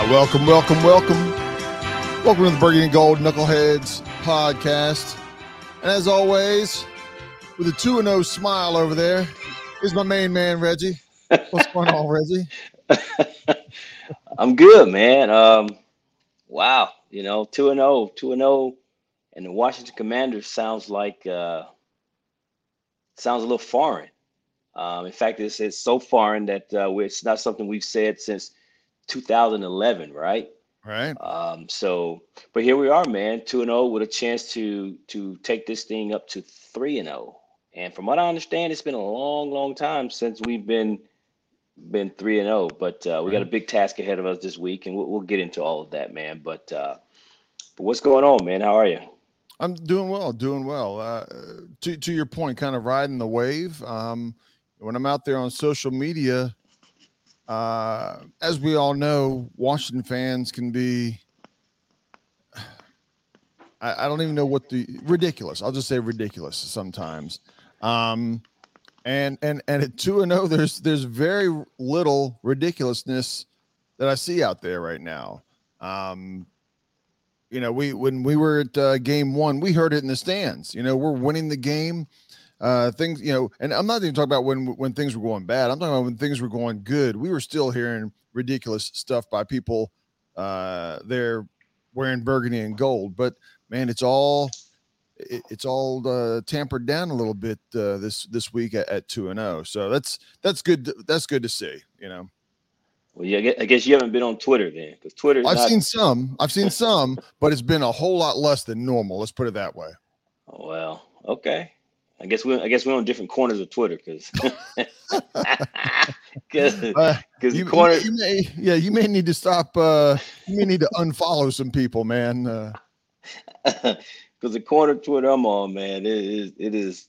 Uh, welcome, welcome, welcome. Welcome to the Burgundy Gold Knuckleheads podcast. And as always, with a 2 0 smile over there, is my main man, Reggie. What's going on, Reggie? I'm good, man. Um, wow, you know, 2 0, 2 0, and the Washington Commanders sounds like, uh, sounds a little foreign. Um, in fact, it's, it's so foreign that uh, it's not something we've said since 2011, right? Right. Um, so, but here we are, man, two and zero with a chance to to take this thing up to three and zero. And from what I understand, it's been a long, long time since we've been been three and zero. But uh, we got a big task ahead of us this week, and we'll, we'll get into all of that, man. But uh, but what's going on, man? How are you? I'm doing well, doing well. Uh, to to your point, kind of riding the wave. Um, when I'm out there on social media, uh, as we all know, Washington fans can be. I, don't even know what the ridiculous. I'll just say ridiculous sometimes. Um, and and and at two and zero, there's there's very little ridiculousness that I see out there right now. Um, you know, we when we were at uh, game one, we heard it in the stands. You know, we're winning the game uh, things, you know, and I'm not even talking about when when things were going bad. I'm talking about when things were going good. We were still hearing ridiculous stuff by people uh, there wearing burgundy and gold. But man, it's all it, it's all uh, tampered down a little bit uh, this this week at two and zero. Oh. So that's that's good. To, that's good to see. You know. Well, yeah, I guess you haven't been on Twitter then, because Twitter. I've not... seen some. I've seen some, but it's been a whole lot less than normal. Let's put it that way. Oh, well, okay. I guess we I guess we're on different corners of Twitter because because uh, you, corner you may, yeah you may need to stop uh you may need to unfollow some people man because uh. the corner Twitter I'm on man it is it is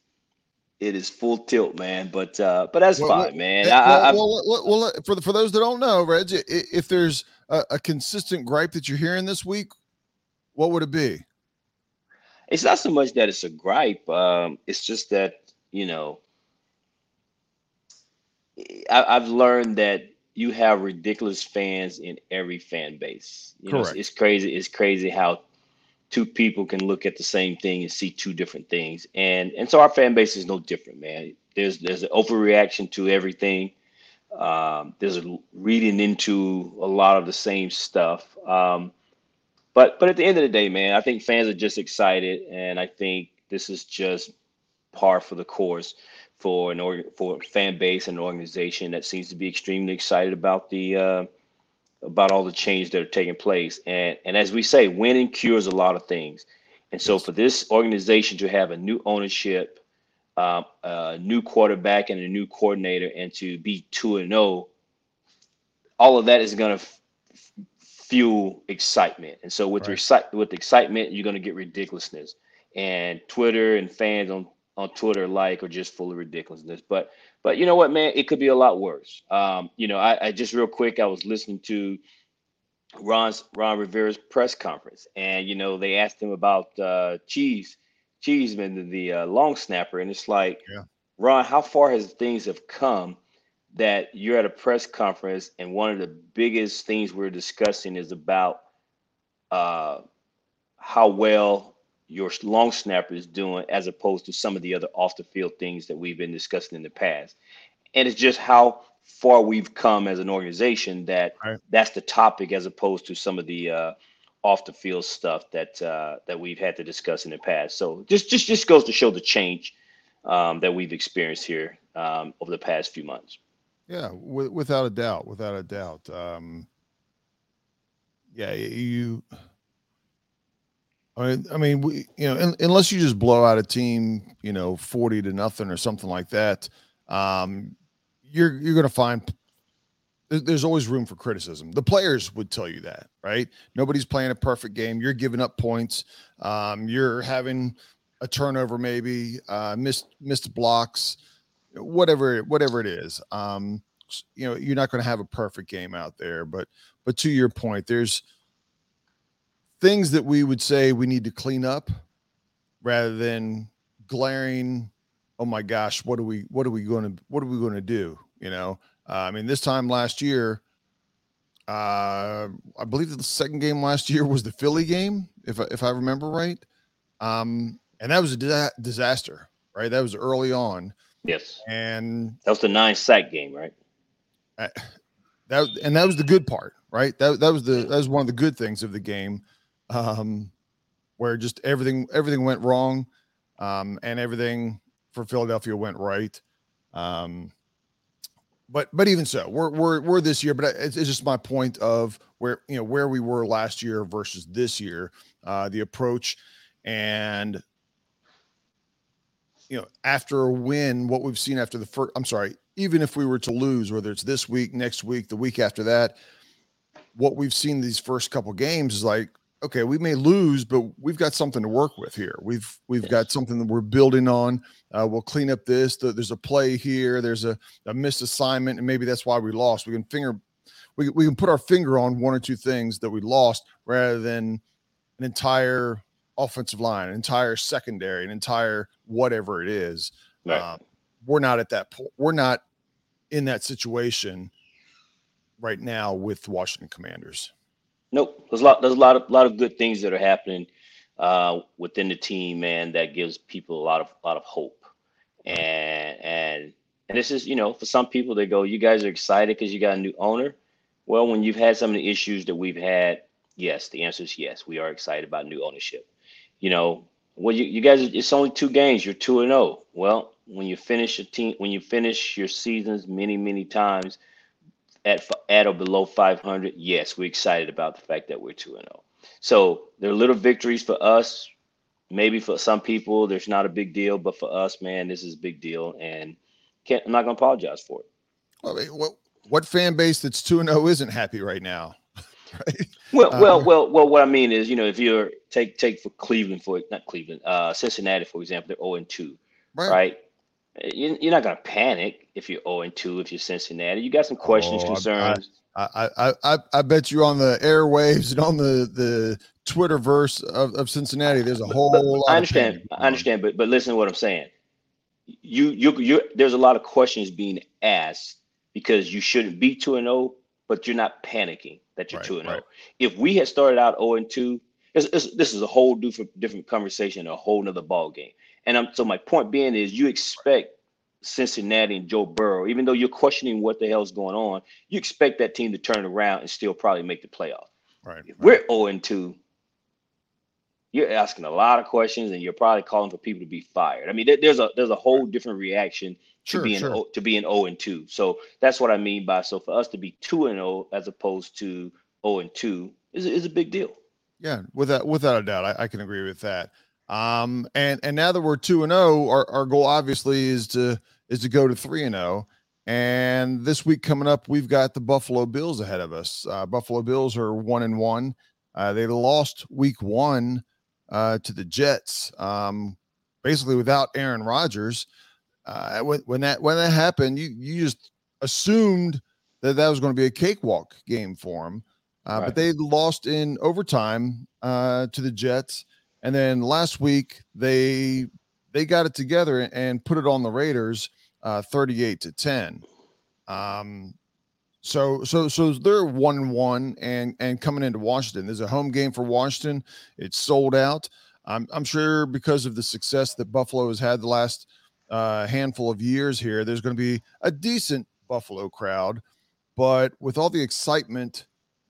it is full tilt man but uh but that's well, fine well, man well, I, well, well, for the, for those that don't know Reg if there's a, a consistent gripe that you're hearing this week what would it be it's not so much that it's a gripe. Um, it's just that you know, I, have learned that you have ridiculous fans in every fan base. You Correct. know, it's, it's crazy. It's crazy how two people can look at the same thing and see two different things. And and so our fan base is no different, man. There's there's an overreaction to everything. Um, there's a reading into a lot of the same stuff. Um, but but at the end of the day, man, I think fans are just excited, and I think this is just par for the course for an org- for a fan base and an organization that seems to be extremely excited about the uh, about all the change that are taking place. And and as we say, winning cures a lot of things. And so for this organization to have a new ownership, um, a new quarterback, and a new coordinator, and to be two and zero, oh, all of that is going to fuel excitement. And so with right. with excitement, you're going to get ridiculousness. And Twitter and fans on on Twitter like are just full of ridiculousness. But but you know what, man, it could be a lot worse. Um, you know, I, I just real quick, I was listening to Ron's Ron Rivera's press conference, and you know they asked him about uh, Cheese Cheeseman, the uh, long snapper, and it's like, yeah. Ron, how far has things have come that you're at a press conference and one of the biggest things we're discussing is about uh, how well your long snapper is doing as opposed to some of the other off the field things that we've been discussing in the past. And it's just how far we've come as an organization that right. that's the topic as opposed to some of the uh, off the field stuff that uh, that we've had to discuss in the past. So just just just goes to show the change um, that we've experienced here um, over the past few months. Yeah, w- without a doubt, without a doubt. Um, yeah, you. I mean, I mean, we, you know, in, unless you just blow out a team, you know, forty to nothing or something like that, um, you're you're going to find there's always room for criticism. The players would tell you that, right? Nobody's playing a perfect game. You're giving up points. Um, you're having a turnover, maybe uh, missed missed blocks whatever whatever it is um you know you're not going to have a perfect game out there but but to your point there's things that we would say we need to clean up rather than glaring oh my gosh what are we what are we going to what are we going to do you know uh, i mean this time last year Uh, I believe the second game last year was the Philly game, if I, if I remember right. Um, and that was a di- disaster, right? That was early on. Yes. And that was the nine sack game, right? I, that and that was the good part, right? That that was the that was one of the good things of the game, um, where just everything everything went wrong, um, and everything for Philadelphia went right. Um, but but even so, we're we're we're this year. But it's, it's, just my point of where you know where we were last year versus this year, uh, the approach, and you know after a win, what we've seen after the first. I'm sorry, even if we were to lose, whether it's this week, next week, the week after that, what we've seen these first couple games is like okay, we may lose, but we've got something to work with here. We've we've yes. got something that we're building on. Uh, we'll clean up this. There's a play here. There's a, a missed assignment, and maybe that's why we lost. We can finger, we we can put our finger on one or two things that we lost rather than an entire offensive line, an entire secondary, an entire whatever it is. Right. Uh, we're not at that point. We're not in that situation right now with Washington Commanders. Nope. There's a lot. There's a lot of lot of good things that are happening uh, within the team, man. That gives people a lot of lot of hope. And and and this is, you know, for some people they go, you guys are excited because you got a new owner. Well, when you've had some of the issues that we've had, yes, the answer is yes. We are excited about new ownership. You know, well, you, you guys, it's only two games. You're two and zero. Oh. Well, when you finish a team, when you finish your seasons many many times at at or below 500, yes, we're excited about the fact that we're 2 and 0. So there are little victories for us. Maybe for some people, there's not a big deal, but for us, man, this is a big deal, and I'm not to apologize for it. Well, what what fan base that's 2 and 0 isn't happy right now? right? Well, well, uh, well, well. What I mean is, you know, if you're take take for Cleveland for not Cleveland, uh, Cincinnati, for example, they're 0 and 2, right? right? You're not going to panic if you're 0 and 2 if you're Cincinnati. You got some questions, oh, concerns. I, I, I, I bet you on the airwaves and on the, the Twitter verse of, of Cincinnati, there's a whole but, lot. I understand. I understand. But, but listen to what I'm saying. You, you, you, there's a lot of questions being asked because you shouldn't be 2 and 0, but you're not panicking that you're right, 2 and 0. Right. If we had started out 0 and 2, it's, it's, this is a whole different, different conversation, a whole nother ball game. And I'm, so my point being is you expect Cincinnati and Joe Burrow, even though you're questioning what the hell's going on, you expect that team to turn around and still probably make the playoff. Right. If right. we're 0 and 2, you're asking a lot of questions and you're probably calling for people to be fired. I mean, there's a there's a whole different reaction to sure, being sure. O, to being 0 and 2. So that's what I mean by so for us to be 2 and 0 as opposed to 0 and 2 is, is a big deal. Yeah, without without a doubt, I, I can agree with that. Um, and and now that we're two and zero, oh, our, our goal obviously is to is to go to three and zero. Oh. And this week coming up, we've got the Buffalo Bills ahead of us. Uh, Buffalo Bills are one and one. Uh, they lost week one uh, to the Jets, um, basically without Aaron Rodgers. Uh, when, when that when that happened, you you just assumed that that was going to be a cakewalk game for them. Uh, right. But they lost in overtime uh, to the Jets. And then last week they they got it together and put it on the Raiders, uh, 38 to 10. Um, so so so they're one and one and and coming into Washington. There's a home game for Washington. It's sold out. I'm I'm sure because of the success that Buffalo has had the last uh, handful of years here, there's going to be a decent Buffalo crowd. But with all the excitement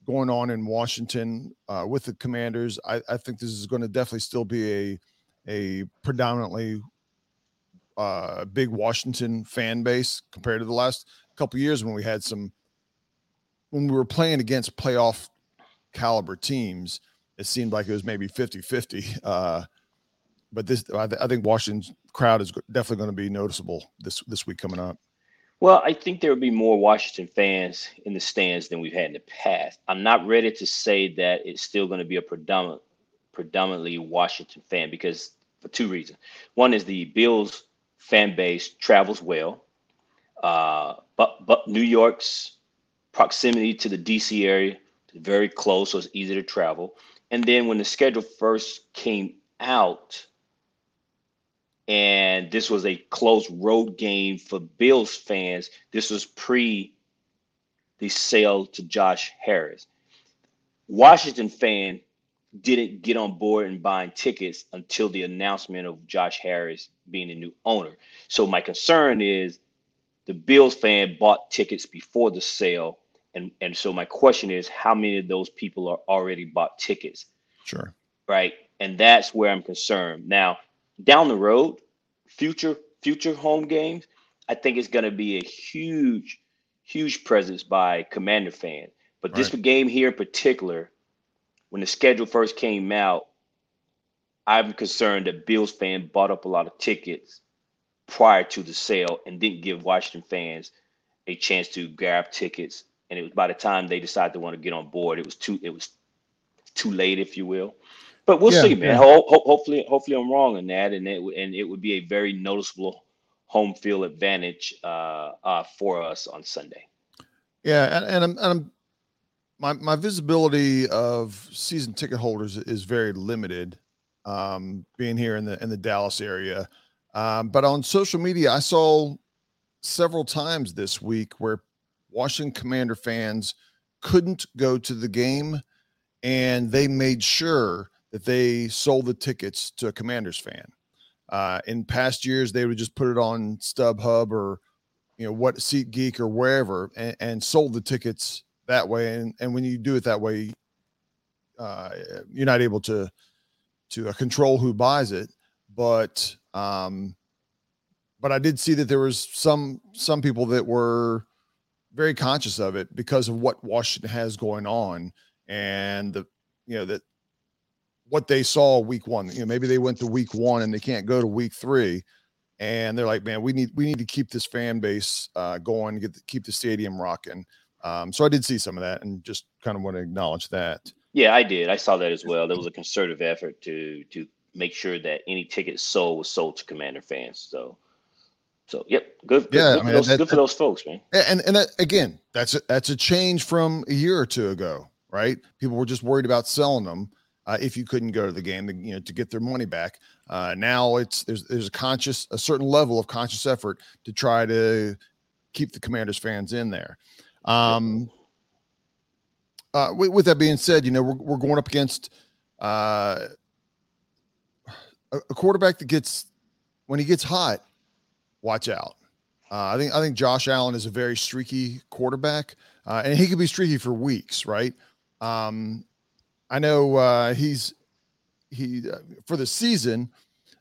going on in Washington uh, with the Commanders. I, I, think this is going to definitely still be a a predominantly uh, big Washington fan base compared to the last couple years when we had some when we were playing against playoff caliber teams. It seemed like it was maybe 50 50. Uh, but this, I, th- I think Washington's crowd is definitely going to be noticeable this this week coming up. Well, I think there will be more Washington fans in the stands than we've had in the past. I'm not ready to say that it's still going to be a predominant, predominantly Washington fan because for two reasons. One is the Bills fan base travels well, uh, but but New York's proximity to the DC area very close, so it's easy to travel. And then when the schedule first came out, and this was a close road game for Bills fans. This was pre the sale to Josh Harris. Washington fan didn't get on board and buying tickets until the announcement of Josh Harris being the new owner. So my concern is the Bills fan bought tickets before the sale. And, and so my question is how many of those people are already bought tickets? Sure. Right. And that's where I'm concerned. Now, down the road, future future home games, I think it's going to be a huge, huge presence by Commander fan. But this right. game here in particular, when the schedule first came out, I'm concerned that Bills fan bought up a lot of tickets prior to the sale and didn't give Washington fans a chance to grab tickets. And it was by the time they decided to want to get on board, it was too it was too late, if you will. But we'll yeah, see, man. Yeah. Ho- ho- hopefully, hopefully I'm wrong on that, and it and it would be a very noticeable home field advantage uh, uh, for us on Sunday. Yeah, and, and I'm, and I'm my my visibility of season ticket holders is very limited. Um, being here in the in the Dallas area, um, but on social media, I saw several times this week where Washington Commander fans couldn't go to the game, and they made sure that they sold the tickets to a Commanders fan. Uh, in past years, they would just put it on StubHub or you know what SeatGeek or wherever, and, and sold the tickets that way. And and when you do it that way, uh, you're not able to to uh, control who buys it. But um, but I did see that there was some some people that were very conscious of it because of what Washington has going on and the you know that what they saw week one. You know, maybe they went to week one and they can't go to week three, and they're like, man, we need we need to keep this fan base uh, going, get the, keep the stadium rocking. Um, so I did see some of that, and just kind of want to acknowledge that. Yeah, I did. I saw that as well. There was a concerted effort to to make sure that any ticket sold was sold to Commander fans. So, so yep, good. Yeah, good, I mean, for, those, that, good for those folks, man. And and that, again, that's a, that's a change from a year or two ago, right? People were just worried about selling them uh, if you couldn't go to the game, you know, to get their money back. Uh, now it's there's there's a conscious a certain level of conscious effort to try to keep the Commanders fans in there. Um, uh, with, with, that being said, you know we're we're going up against uh, a, a quarterback that gets when he gets hot, watch out. Uh, I think I think Josh Allen is a very streaky quarterback, uh, and he could be streaky for weeks, right? Um, I know uh, he's he uh, for the season.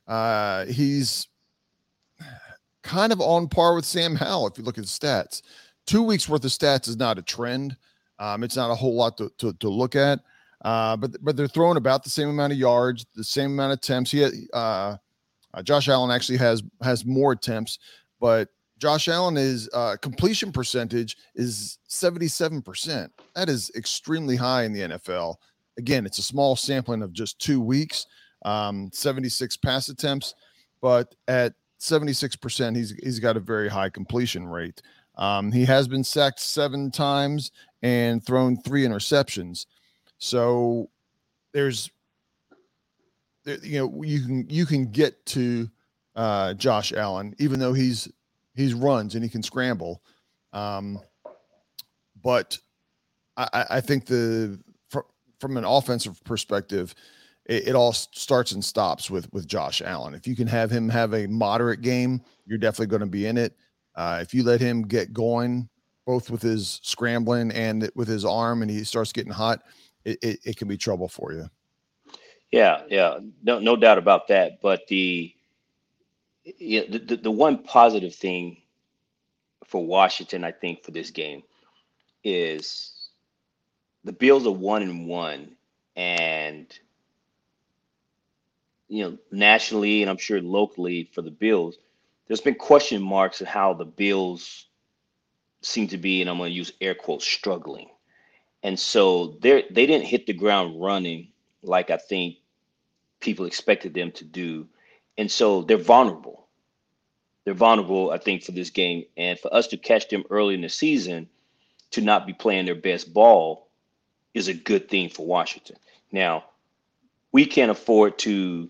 Uh, he's kind of on par with Sam Howell if you look at the stats. Two weeks worth of stats is not a trend. Um, it's not a whole lot to, to, to look at. Uh, but but they're throwing about the same amount of yards, the same amount of attempts. He had, uh, Josh Allen actually has has more attempts, but Josh Allen is uh, completion percentage is seventy seven percent. That is extremely high in the NFL again, it's a small sampling of just two weeks, um, 76 pass attempts, but at 76%, he's he's got a very high completion rate. Um, he has been sacked seven times and thrown three interceptions. So there's, you know, you can you can get to uh, Josh Allen, even though he's he's runs and he can scramble. Um, but I, I think the from from an offensive perspective, it, it, all starts and stops with with Josh Allen. If you can have him have a moderate game, you're definitely going to be in it. Uh, if you let him get going, both with his scrambling and with his arm, and he starts getting hot, it, it, it can be trouble for you. Yeah, yeah, no, no doubt about that. But the, you know, the the one positive thing for Washington, I think, for this game is the Bills are one and one, and you know nationally and I'm sure locally for the Bills, there's been question marks of how the Bills seem to be, and I'm going to use air quotes, struggling. And so they they didn't hit the ground running like I think people expected them to do, and so they're vulnerable. They're vulnerable, I think, for this game, and for us to catch them early in the season to not be playing their best ball is a good thing for Washington. Now, we can't afford to,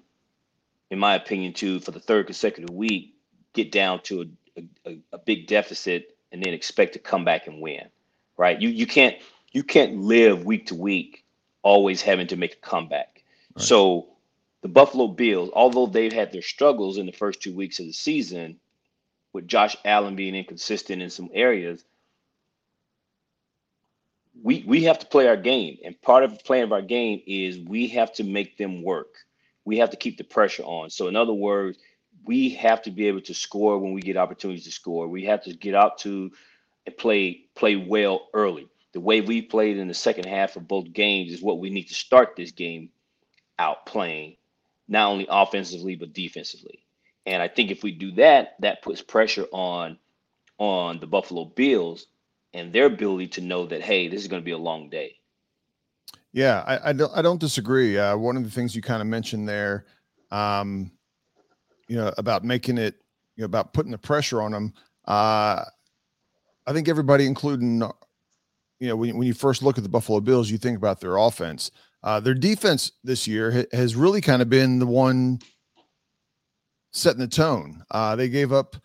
in my opinion, to for the third consecutive week get down to a, a, a big deficit and then expect to come back and win, right? You you can't you can't live week to week always having to make a comeback. Right. So the Buffalo Bills, although they've had their struggles in the first two weeks of the season, with Josh Allen being inconsistent in some areas, we we have to play our game, and part of playing of our game is we have to make them work. We have to keep the pressure on. So, in other words, we have to be able to score when we get opportunities to score. We have to get out to and play play well early. The way we played in the second half of both games is what we need to start this game out playing, not only offensively but defensively. And I think if we do that, that puts pressure on on the Buffalo Bills and their ability to know that hey, this is going to be a long day. Yeah, I, I don't I don't disagree. Uh, one of the things you kind of mentioned there, um, you know, about making it, you know, about putting the pressure on them. Uh, I think everybody, including, you know, when, when you first look at the Buffalo Bills, you think about their offense. Uh, their defense this year ha- has really kind of been the one setting the tone. Uh, they gave up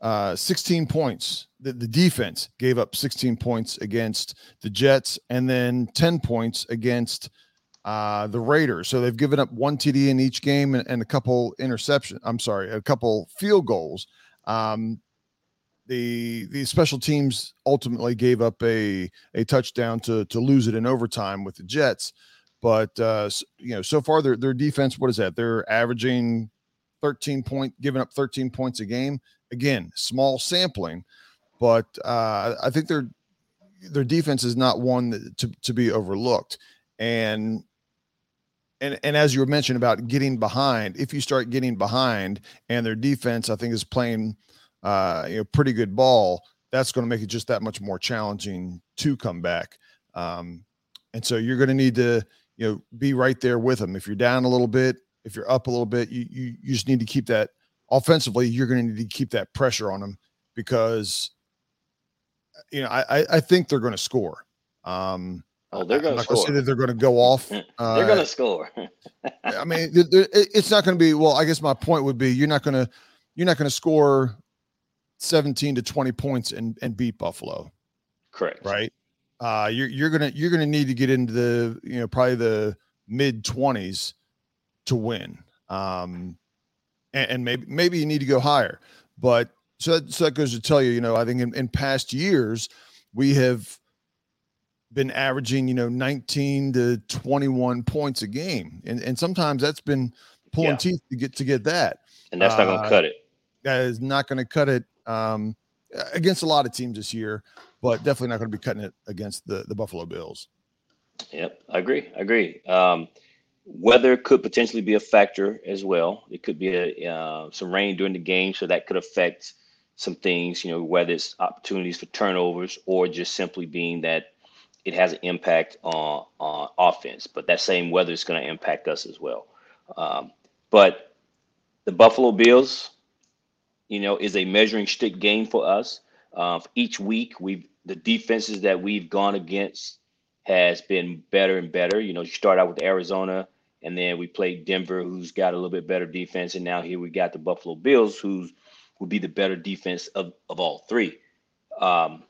uh, 16 points. The, the, defense gave up 16 points against the Jets and then 10 points against uh, the Raiders. So they've given up one TD in each game and, and a couple interception. I'm sorry, a couple field goals. Um, the the special teams ultimately gave up a a touchdown to to lose it in overtime with the Jets. But uh, you know, so far their their defense, what is that? They're averaging 13 point, giving up 13 points a game. Again, small sampling, but uh, I think their their defense is not one that, to to be overlooked. And and and as you were mentioned about getting behind, if you start getting behind and their defense, I think, is playing uh, you know pretty good ball, that's going to make it just that much more challenging to come back. Um, and so you're going to need to you know be right there with them. If you're down a little bit, if you're up a little bit, you you, you just need to keep that offensively. You're going to need to keep that pressure on them because you know I I think they're going to score. Um, Oh, they're going to score. Say that they're going to go off. Uh, they're going to score. I mean, it's not going to be. Well, I guess my point would be you're not going to you're not going to score 17 to 20 points and and beat Buffalo. Correct. Right. Uh, you're you're gonna you're gonna need to get into the you know probably the mid 20s to win. Um, and, and maybe maybe you need to go higher. But so that, so that goes to tell you, you know, I think in, in past years we have been averaging, you know, 19 to 21 points a game. And and sometimes that's been pulling yeah. teeth to get to get that. And that's not going to uh, cut it. That is not going to cut it um, against a lot of teams this year, but definitely not going to be cutting it against the the Buffalo Bills. Yep, I agree. I agree. Um, weather could potentially be a factor as well. It could be a, uh, some rain during the game, so that could affect some things. You know, whether it's opportunities for turnovers or just simply being that it has an impact on, on offense, but that same weather is going to impact us as well. Um, but the Buffalo Bills, you know, is a measuring stick game for us. Uh, each week, we've the defenses that we've gone against has been better and better. You know, you start out with Arizona, and then we played Denver, who's got a little bit better defense, and now here we got the Buffalo Bills, who's would be the better defense of, of all three. Um,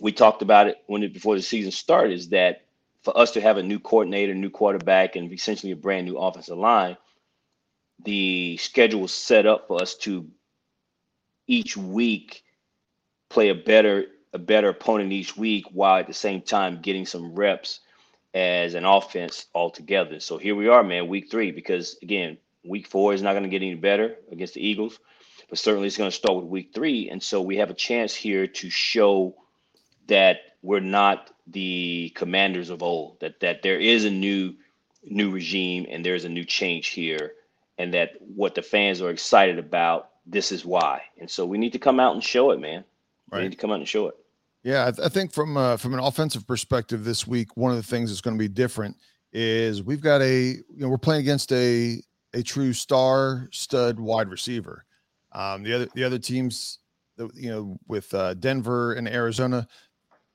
we talked about it when it, before the season started is that for us to have a new coordinator, new quarterback, and essentially a brand new offensive line, the schedule was set up for us to each week play a better a better opponent each week while at the same time getting some reps as an offense altogether. So here we are, man, week three, because again, week four is not going to get any better against the Eagles, but certainly it's going to start with week three. And so we have a chance here to show that we're not the commanders of old, that that there is a new new regime and there's a new change here, and that what the fans are excited about, this is why. And so we need to come out and show it, man. Right. We need to come out and show it. Yeah, I, th- I think from uh, from an offensive perspective this week, one of the things that's going to be different is we've got a you know we're playing against a a true star stud wide receiver. Um, the other the other teams, you know, with uh, Denver and Arizona,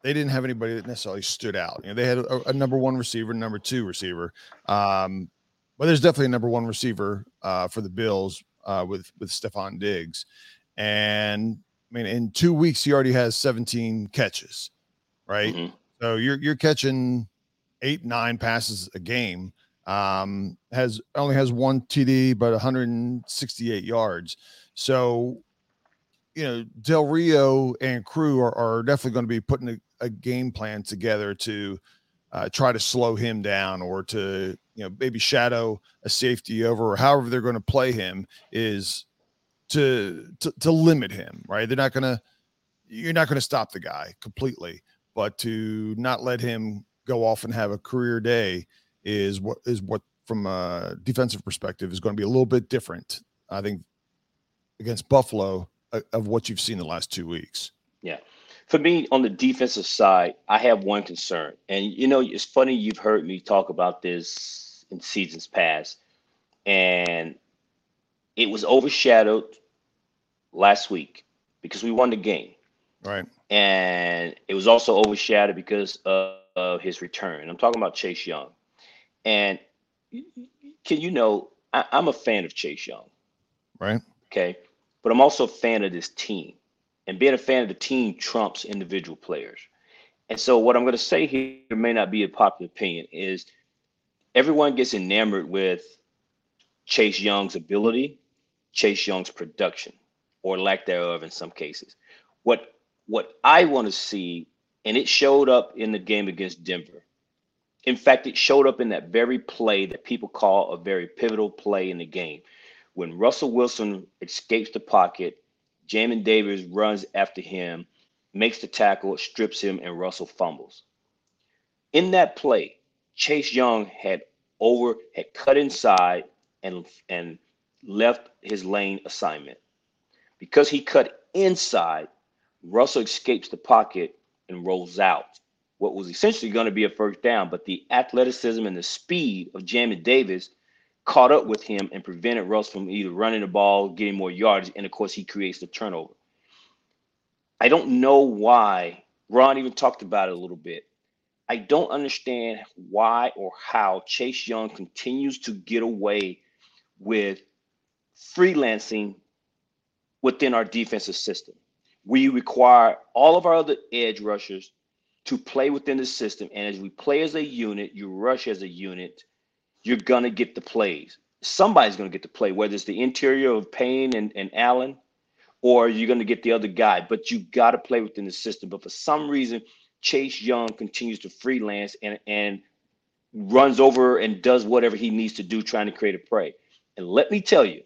they didn't have anybody that necessarily stood out. You know, they had a, a number one receiver, number two receiver. Um, but there's definitely a number one receiver uh, for the Bills uh, with with Stefon Diggs, and I mean, in two weeks he already has 17 catches. right? Mm-hmm. So you're you're catching eight nine passes a game. Um, has only has one TD, but 168 yards. So, you know, Del Rio and crew are, are definitely going to be putting a, a game plan together to uh, try to slow him down or to you know maybe shadow a safety over or however they're going to play him is to, to to limit him right they're not to you're not to stop the guy completely but to not let him go off and have a career day is what is what from a defensive perspective is going to be a little bit different i think against buffalo uh, of what you've seen the last two weeks yeah for me on the defensive side, I have one concern. And you know, it's funny you've heard me talk about this in seasons past. And it was overshadowed last week because we won the game. Right. And it was also overshadowed because of, of his return. I'm talking about Chase Young. And can you know, I, I'm a fan of Chase Young. Right. Okay. But I'm also a fan of this team and being a fan of the team trumps individual players. And so, what I'm going to say here may not be a popular opinion is everyone gets enamored with Chase Young's ability, Chase Young's production, or lack thereof in some cases. What what I want to see, and it showed up in the game against Denver. In fact, it showed up in that very play that people call a very pivotal play in the game. When Russell Wilson escapes the pocket Jamin Davis runs after him, makes the tackle, strips him, and Russell fumbles. In that play, Chase Young had over had cut inside and and left his lane assignment. Because he cut inside, Russell escapes the pocket and rolls out. What was essentially going to be a first down, but the athleticism and the speed of Jamin Davis caught up with him and prevented Russ from either running the ball, getting more yards, and of course he creates the turnover. I don't know why. Ron even talked about it a little bit. I don't understand why or how Chase Young continues to get away with freelancing within our defensive system. We require all of our other edge rushers to play within the system. And as we play as a unit, you rush as a unit, you're gonna get the plays. Somebody's gonna get the play, whether it's the interior of Payne and, and Allen, or you're gonna get the other guy. But you gotta play within the system. But for some reason, Chase Young continues to freelance and and runs over and does whatever he needs to do trying to create a play. And let me tell you,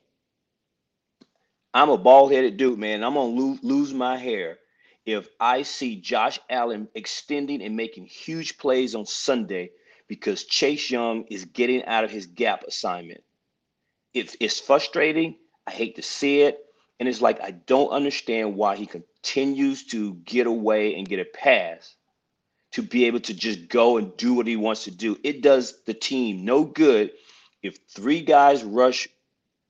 I'm a bald-headed dude, man. I'm gonna lose, lose my hair if I see Josh Allen extending and making huge plays on Sunday because Chase Young is getting out of his gap assignment. It, it's frustrating. I hate to see it. And it's like, I don't understand why he continues to get away and get a pass to be able to just go and do what he wants to do. It does the team no good if three guys rush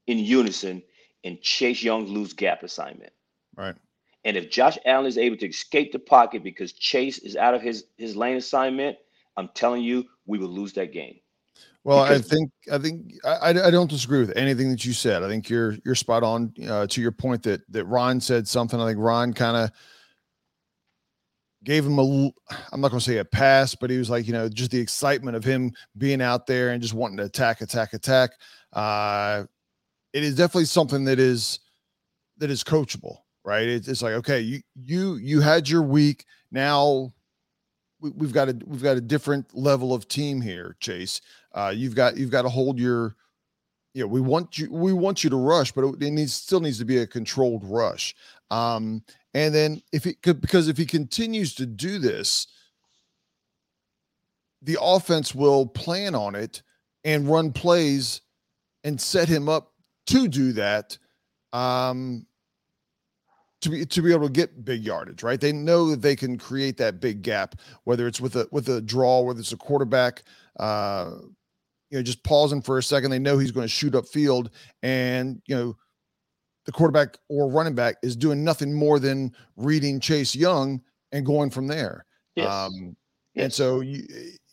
in unison and Chase Young lose gap assignment. Right. And if Josh Allen is able to escape the pocket because Chase is out of his, his lane assignment, I'm telling you, we will lose that game. Well, because- I think I think I, I don't disagree with anything that you said. I think you're you're spot on uh, to your point that that Ron said something. I think Ron kind of gave him a I'm not going to say a pass, but he was like, you know, just the excitement of him being out there and just wanting to attack, attack, attack. Uh, it is definitely something that is that is coachable, right? It's, it's like, okay, you you you had your week. Now we, have got a we've got a different level of team here, Chase. Uh, you've got you've got to hold your you know, we want you we want you to rush, but it, needs still needs to be a controlled rush. Um, and then if he could because if he continues to do this, the offense will plan on it and run plays and set him up to do that. Um, to be to be able to get big yardage, right? They know that they can create that big gap, whether it's with a with a draw, whether it's a quarterback, uh, you know, just pausing for a second. They know he's going to shoot up field, and you know, the quarterback or running back is doing nothing more than reading Chase Young and going from there. Yes. Um, yes. And so you,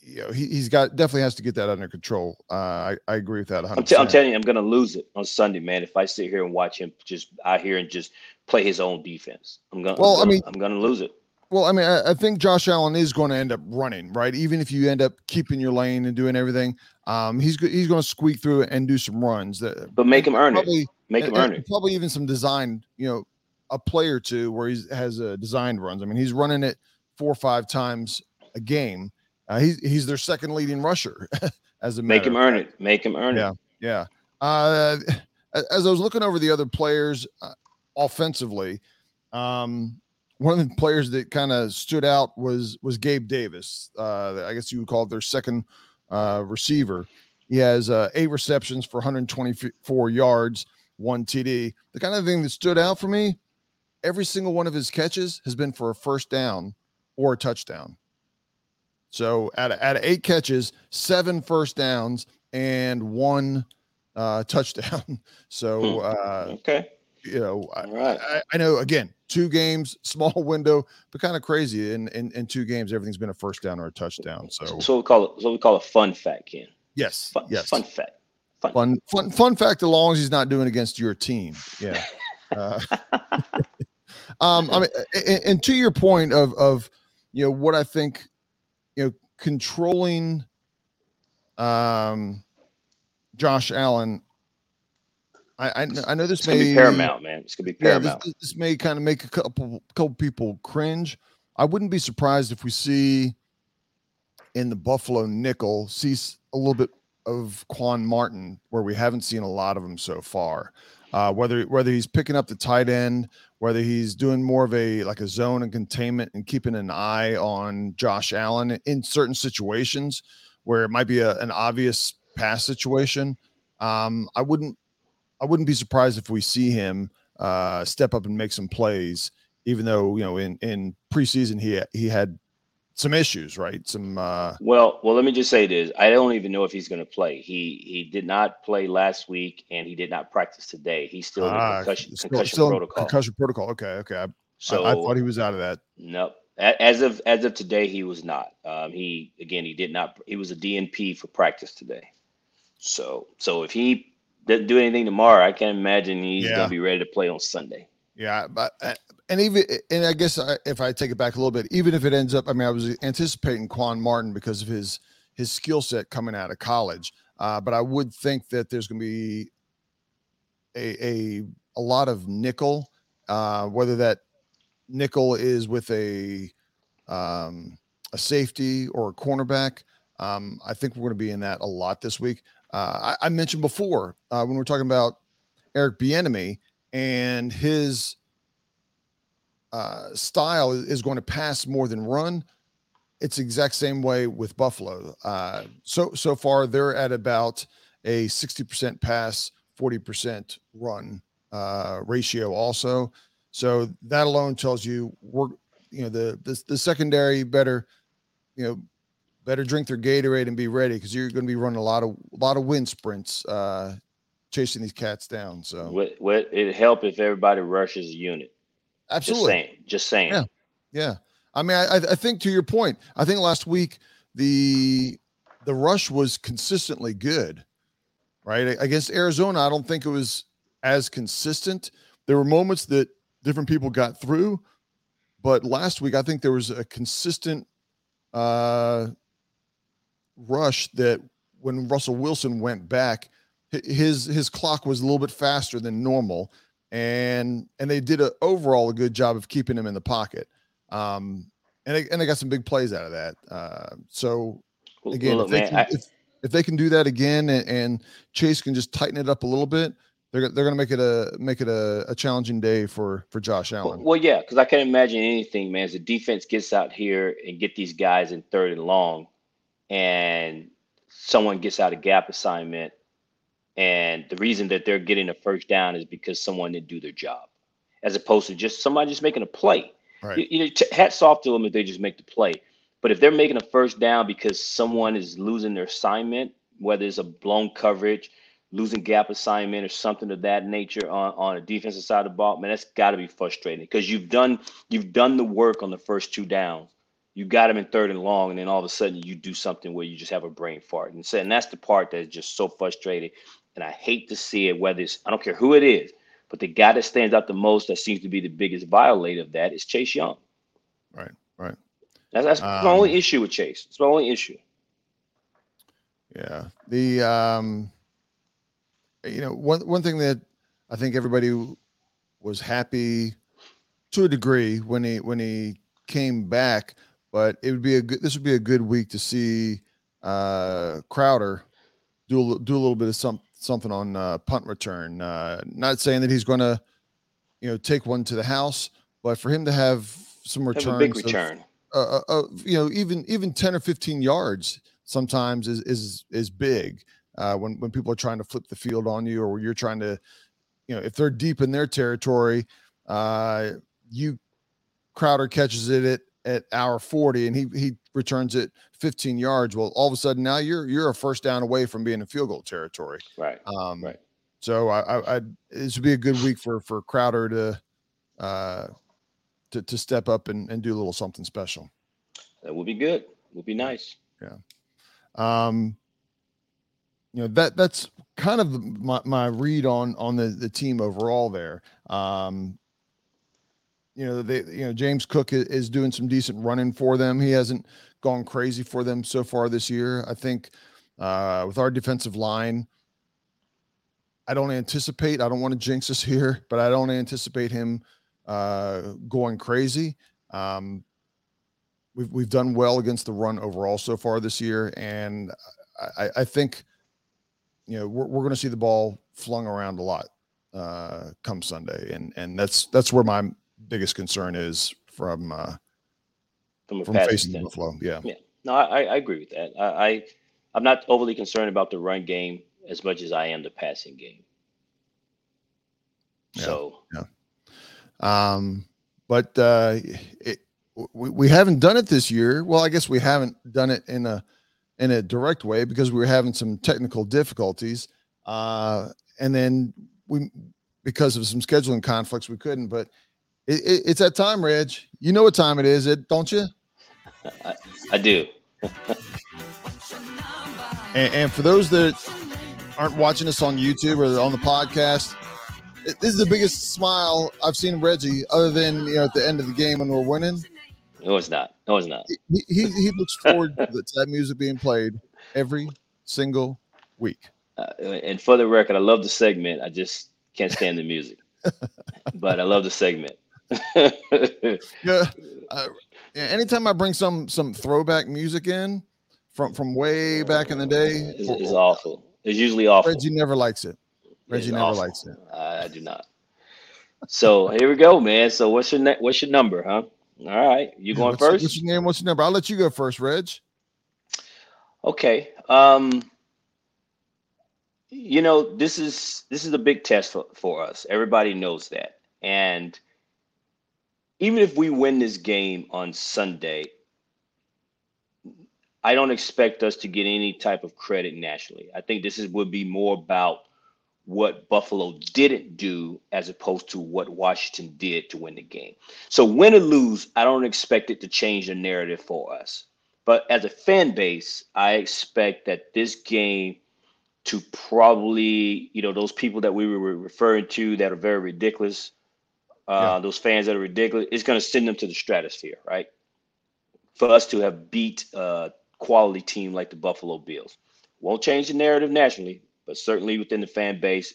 you know, he, he's got definitely has to get that under control. Uh, I, I agree with that. I'm, t- I'm, telling you, I'm going to lose it on Sunday, man. If I sit here and watch him just out here and just play his own defense, I'm going. Well, I'm gonna, I mean, I'm going to lose it. Well, I mean, I, I, think Josh Allen is going to end up running, right? Even if you end up keeping your lane and doing everything, um, he's he's going to squeak through and do some runs. That, but make him earn probably, it. Make him earn it. Probably even some design, you know, a play or two where he has a uh, designed runs. I mean, he's running it four or five times a game. Uh, he's he's their second leading rusher. as a make him earn it. Make him earn yeah, it. Yeah, yeah. Uh, as I was looking over the other players uh, offensively, um, one of the players that kind of stood out was was Gabe Davis. Uh, I guess you would call it their second uh, receiver. He has uh, eight receptions for 124 yards, one TD. The kind of thing that stood out for me, every single one of his catches has been for a first down or a touchdown. So out of, out of eight catches, seven first downs and one uh, touchdown. So hmm. uh, okay, you know, I, I, I, know again, two games, small window, but kind of crazy. In, in in two games, everything's been a first down or a touchdown. So so we call it so we call it fun fact, Ken. Yes, fun, yes, fun fact. Fun. fun fun fun fact. As long as he's not doing against your team, yeah. uh, um, I mean, and, and to your point of of you know what I think, you know, controlling um Josh Allen I, I, I know this it's may be paramount, man. It's gonna be paramount. Yeah, this, this, may kind of make a couple couple people cringe. I wouldn't be surprised if we see in the Buffalo nickel see a little bit of Quan Martin where we haven't seen a lot of him so far. Uh, whether whether he's picking up the tight end, whether he's doing more of a like a zone and containment and keeping an eye on Josh Allen in certain situations where it might be a, an obvious pass situation. Um, I wouldn't I wouldn't be surprised if we see him uh, step up and make some plays, even though you know in in preseason he he had some issues, right? Some uh well, well, let me just say this. I don't even know if he's going to play. He he did not play last week and he did not practice today. He's still in uh, concussion, still, concussion still protocol. Concussion protocol. Okay, okay. I, so I, I, thought he was out of that. Nope. As of as of today, he was not. Um, he again, he did not. He was a DNP for practice today. So so if he doesn't do anything tomorrow, I can't imagine he's yeah. gonna be ready to play on Sunday. Yeah, but uh, and even and I guess I, if I take it back a little bit, even if it ends up, I mean, I was anticipating Quan Martin because of his his skill set coming out of college, uh, but I would think that there's going to be a, a a lot of nickel, uh, whether that nickel is with a um, a safety or a cornerback. Um, I think we're going to be in that a lot this week. Uh, I, I, mentioned before uh, when we are talking about Eric Bieniemy and his uh, style is going to pass more than run. It's exact same way with Buffalo. Uh, so so far, they're at about a sixty percent pass, forty percent run uh, ratio. Also, so that alone tells you we're you know the the, the secondary better you know better drink their Gatorade and be ready because you're going to be running a lot of a lot of wind sprints, uh, chasing these cats down. So, what, what it help if everybody rushes a unit? Absolutely. Just saying. Just saying. Yeah. Yeah. I mean, I, I think to your point, I think last week the the rush was consistently good, right? Against Arizona, I don't think it was as consistent. There were moments that different people got through, but last week I think there was a consistent uh rush that when Russell Wilson went back, his his clock was a little bit faster than normal, and and they did a overall a good job of keeping him in the pocket. Um, and they, and they got some big plays out of that. Uh, so again, well, if, they man, can, I, if, if, they can do that again, and, and, Chase can just tighten it up a little bit, they're they're going to make it a make it a, a, challenging day for for Josh Allen. Well, well yeah, because I can't imagine anything, man. As the defense gets out here and get these guys in third and long, and someone gets out a gap assignment and the reason that they're getting a first down is because someone didn't do their job as opposed to just somebody just making a play right. you, you know hats off to them if they just make the play but if they're making a first down because someone is losing their assignment whether it's a blown coverage losing gap assignment or something of that nature on, on a defensive side of the ball man that's got to be frustrating because you've done you've done the work on the first two downs you got them in third and long, and then all of a sudden you do something where you just have a brain fart. And so, and that's the part that's just so frustrating. And I hate to see it, whether it's I don't care who it is, but the guy that stands out the most that seems to be the biggest violator of that is Chase Young. Right. Right. That's, that's um, my only issue with Chase. It's my only issue. Yeah. The um you know, one one thing that I think everybody was happy to a degree when he when he came back, but it would be a good this would be a good week to see uh Crowder do a, do a little bit of some something on uh, punt return. Uh, not saying that he's going to, you know, take one to the house, but for him to have some returns, return, big return, of, uh, uh, uh, you know, even even ten or fifteen yards sometimes is is is big uh, when when people are trying to flip the field on you, or you're trying to, you know, if they're deep in their territory, uh, you Crowder catches it at at hour 40 and he he returns it 15 yards. Well, all of a sudden now you're you're a first down away from being in field goal territory. Right. Um, right. So I, I, I this would be a good week for for Crowder to uh to to step up and, and do a little something special. That would be good. Would be nice. Yeah. Um you know that that's kind of my, my read on on the the team overall there um you know they you know James Cook is doing some decent running for them. He hasn't gone crazy for them so far this year. I think uh, with our defensive line, I don't anticipate. I don't want to jinx us here, but I don't anticipate him uh, going crazy. Um, we've we've done well against the run overall so far this year, and I, I think you know we're, we're going to see the ball flung around a lot uh, come Sunday, and and that's that's where my biggest concern is from uh, from, from facing the flow. Yeah. Yeah. No, I, I agree with that. I, I I'm not overly concerned about the run game as much as I am the passing game. Yeah, so yeah. Um, but uh, it, we, we haven't done it this year. Well, I guess we haven't done it in a in a direct way because we were having some technical difficulties. Uh, and then we because of some scheduling conflicts we couldn't. But it, it, it's that time, Reg. You know what time it is, it don't you? I, I do. and, and, for those that aren't watching us on YouTube or on the podcast, this is the biggest smile I've seen Reggie, other than you know at the end of the game when we're winning. No, it's not. No, it's not. He, he, he looks forward to that music being played every single week. Uh, and for the record, I love the segment. I just can't stand the music, but I love the segment. yeah, uh, anytime I bring some some throwback music in from from way back in the day, it's, it's awful. It's usually awful. Reggie never likes it. Reggie never awful. likes it. I do not. So here we go, man. So what's your ne- what's your number, huh? All right, you going what's, first? What's your name? What's your number? I'll let you go first, Reg. Okay. Um, you know this is this is a big test for, for us. Everybody knows that, and even if we win this game on Sunday, I don't expect us to get any type of credit nationally. I think this is would be more about what Buffalo didn't do as opposed to what Washington did to win the game. So win or lose, I don't expect it to change the narrative for us. But as a fan base, I expect that this game to probably, you know, those people that we were referring to that are very ridiculous, uh, yeah. those fans that are ridiculous, it's going to send them to the stratosphere, right? For us to have beat a quality team like the Buffalo Bills. Won't change the narrative nationally, but certainly within the fan base,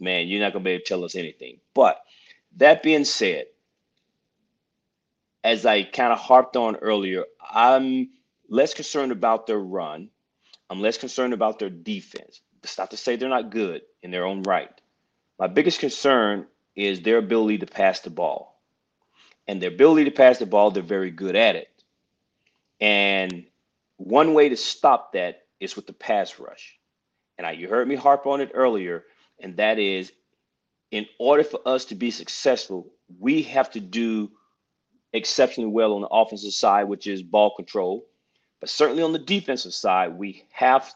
man, you're not going to be able to tell us anything. But that being said, as I kind of harped on earlier, I'm less concerned about their run. I'm less concerned about their defense. It's not to say they're not good in their own right. My biggest concern is their ability to pass the ball. And their ability to pass the ball, they're very good at it. And one way to stop that is with the pass rush. And I, you heard me harp on it earlier, and that is in order for us to be successful, we have to do exceptionally well on the offensive side, which is ball control. But certainly on the defensive side, we have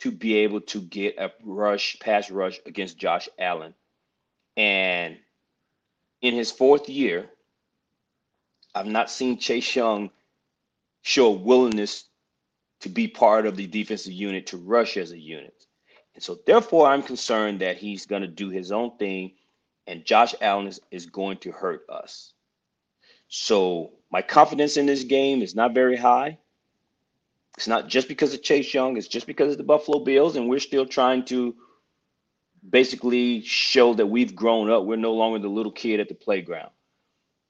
to be able to get a rush, pass rush against Josh Allen. And in his fourth year, I've not seen Chase Young show willingness to be part of the defensive unit to rush as a unit. And so, therefore, I'm concerned that he's going to do his own thing and Josh Allen is, is going to hurt us. So, my confidence in this game is not very high. It's not just because of Chase Young, it's just because of the Buffalo Bills, and we're still trying to basically show that we've grown up. We're no longer the little kid at the playground.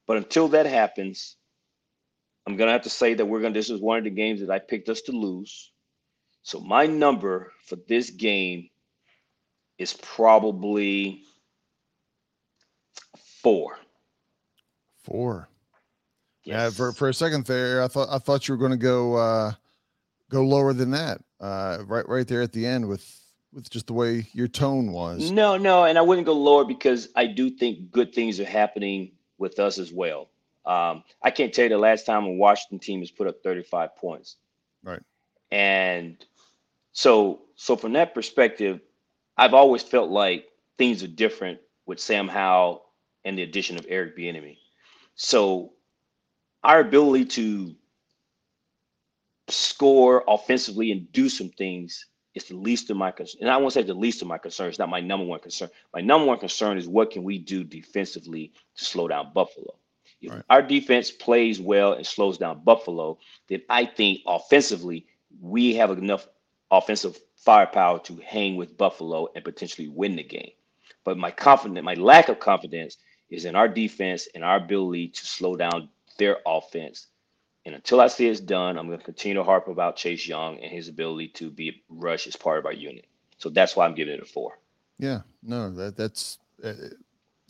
But until that happens, I'm gonna have to say that we're gonna. This is one of the games that I picked us to lose. So my number for this game is probably four. Four. Yes. Yeah, for, for a second there, I thought I thought you were going to go uh, go lower than that. Uh, right right there at the end with with just the way your tone was. No, no, and I wouldn't go lower because I do think good things are happening with us as well. Um, I can't tell you the last time a Washington team has put up 35 points. Right. And so so from that perspective, I've always felt like things are different with Sam Howell and the addition of Eric Bieniemy. So our ability to score offensively and do some things is the least of my concerns. And I won't say the least of my concerns. It's not my number one concern. My number one concern is what can we do defensively to slow down Buffalo. If right. our defense plays well and slows down Buffalo, then I think offensively we have enough offensive firepower to hang with Buffalo and potentially win the game. But my confidence, my lack of confidence is in our defense and our ability to slow down their offense. And until I see it's done, I'm going to continue to harp about Chase Young and his ability to be rush as part of our unit. So that's why I'm giving it a four. Yeah, no, that that's a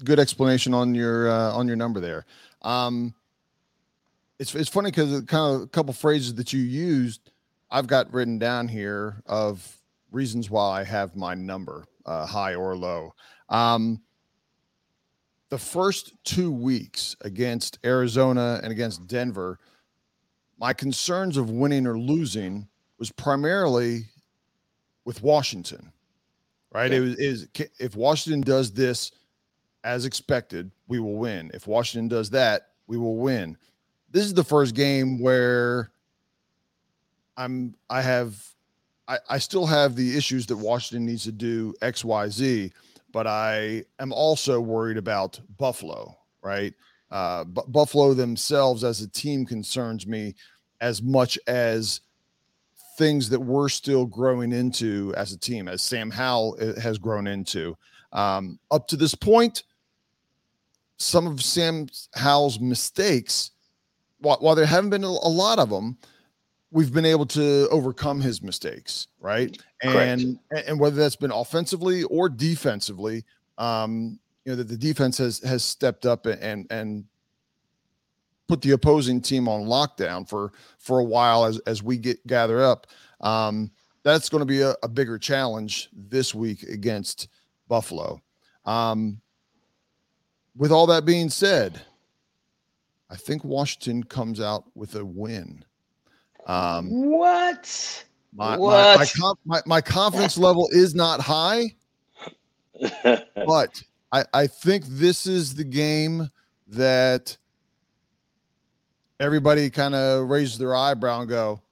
good explanation on your uh, on your number there. Um, it's it's funny because kind of a couple phrases that you used, I've got written down here of reasons why I have my number uh, high or low. Um, the first two weeks against Arizona and against Denver, my concerns of winning or losing was primarily with Washington, right? It was is if Washington does this as expected, we will win. If Washington does that, we will win. This is the first game where I'm I have I, I still have the issues that Washington needs to do X, Y, Z but I am also worried about Buffalo, right? Uh, but Buffalo themselves as a team concerns me as much as things that we're still growing into as a team, as Sam Howell uh, has grown into. Um, up to this point, some of Sam Howell's mistakes, while, while there haven't been a, a lot of them, we've been able to overcome his mistakes, right? And Correct. and whether that's been offensively or defensively, um, you know that the defense has has stepped up and and put the opposing team on lockdown for for a while as as we get gather up. Um, that's going to be a, a, bigger challenge this week against Buffalo. Um, with all that being said, I think Washington comes out with a win. Um, what? My, what? My, my, my, my confidence level is not high, but I, I think this is the game that everybody kind of raises their eyebrow and go,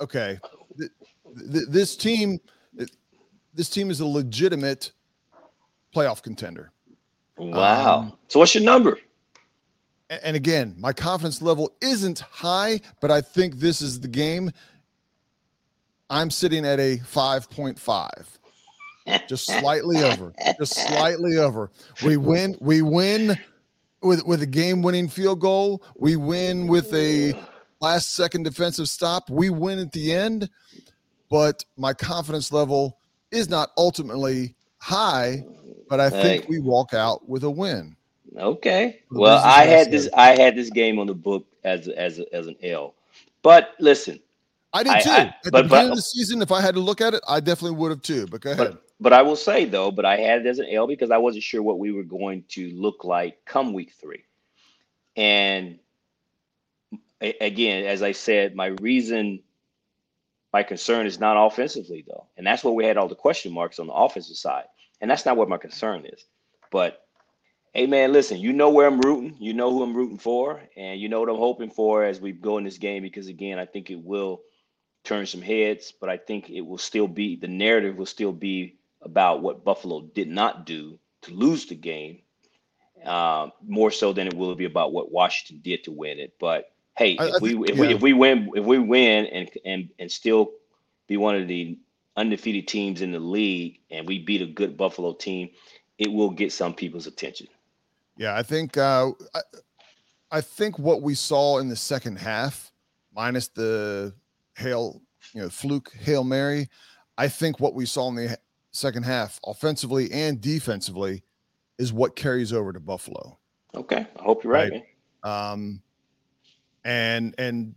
okay, th- th- this team, this team is a legitimate playoff contender. Wow. Um, so what's your number? and again, my confidence level isn't high, but I think this is the game. I'm sitting at a 5.5. Just slightly over. Just slightly over. We win, we win with with a game-winning field goal. We win with a last second defensive stop. We win at the end, but my confidence level is not ultimately high, but I think we walk out with a win. Okay. Well, I had this. I had this game on the book as as as an L. But listen, I did too. I, At but, the beginning but, of the season, if I had to look at it, I definitely would have too. But go ahead. But, but I will say though, but I had it as an L because I wasn't sure what we were going to look like come week three. And again, as I said, my reason, my concern is not offensively though, and that's where we had all the question marks on the offensive side, and that's not what my concern is. But Hey man, listen, you know where I'm rooting. You know who I'm rooting for, and you know what I'm hoping for as we go in this game. Because again, I think it will turn some heads, but I think it will still be the narrative will still be about what Buffalo did not do to lose the game. um, more so than it will be about what Washington did to win it. But hey, I, if I we think, if yeah. we if we win if we win and and and still be one of the undefeated teams in the league and we beat a good Buffalo team, it will get some people's attention. Yeah, I think uh, I, I think what we saw in the second half, minus the hail, you know, fluke hail mary, I think what we saw in the second half, offensively and defensively, is what carries over to Buffalo. Okay, I hope you're right. right? Um, and and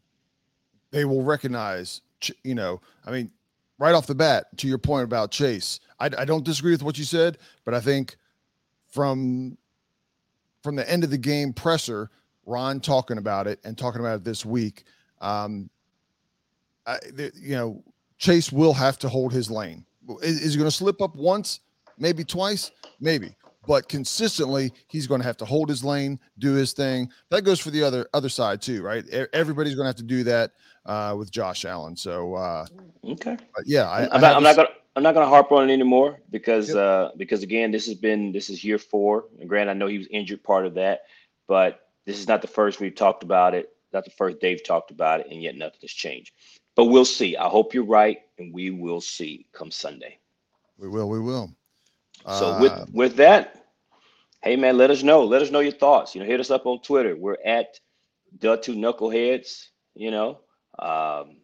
they will recognize, you know, I mean, right off the bat, to your point about Chase, I, I don't disagree with what you said, but I think from from the end of the game presser, Ron talking about it and talking about it this week, um, I, the, you know, Chase will have to hold his lane. Is, is he going to slip up once, maybe twice, maybe, but consistently he's going to have to hold his lane, do his thing. That goes for the other other side too, right? Everybody's going to have to do that uh, with Josh Allen. So uh, okay, yeah, I, am not, not, gonna I'm not gonna harp on it anymore because yep. uh, because again, this has been this is year four. And Grant, I know he was injured part of that, but this is not the first we've talked about it. Not the first Dave talked about it, and yet nothing has changed. But we'll see. I hope you're right, and we will see come Sunday. We will. We will. So uh, with with that, hey man, let us know. Let us know your thoughts. You know, hit us up on Twitter. We're at the two knuckleheads. You know, um,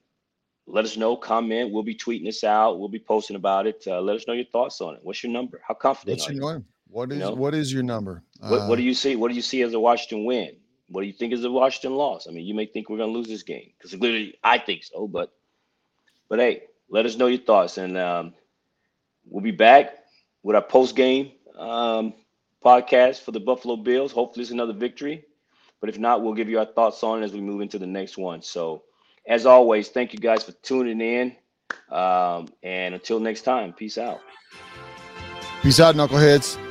let us know. Comment. We'll be tweeting this out. We'll be posting about it. Uh, let us know your thoughts on it. What's your number? How confident What's are you? Number? What is you know? what is your number? What, what do uh, you see? What do you see as a Washington win? What do you think is the Washington loss? I mean, you may think we're going to lose this game because clearly I think so, but but hey, let us know your thoughts, and um, we'll be back with our post game um, podcast for the Buffalo Bills. Hopefully, it's another victory, but if not, we'll give you our thoughts on it as we move into the next one. So, as always, thank you guys for tuning in, um, and until next time, peace out. Peace out, knuckleheads.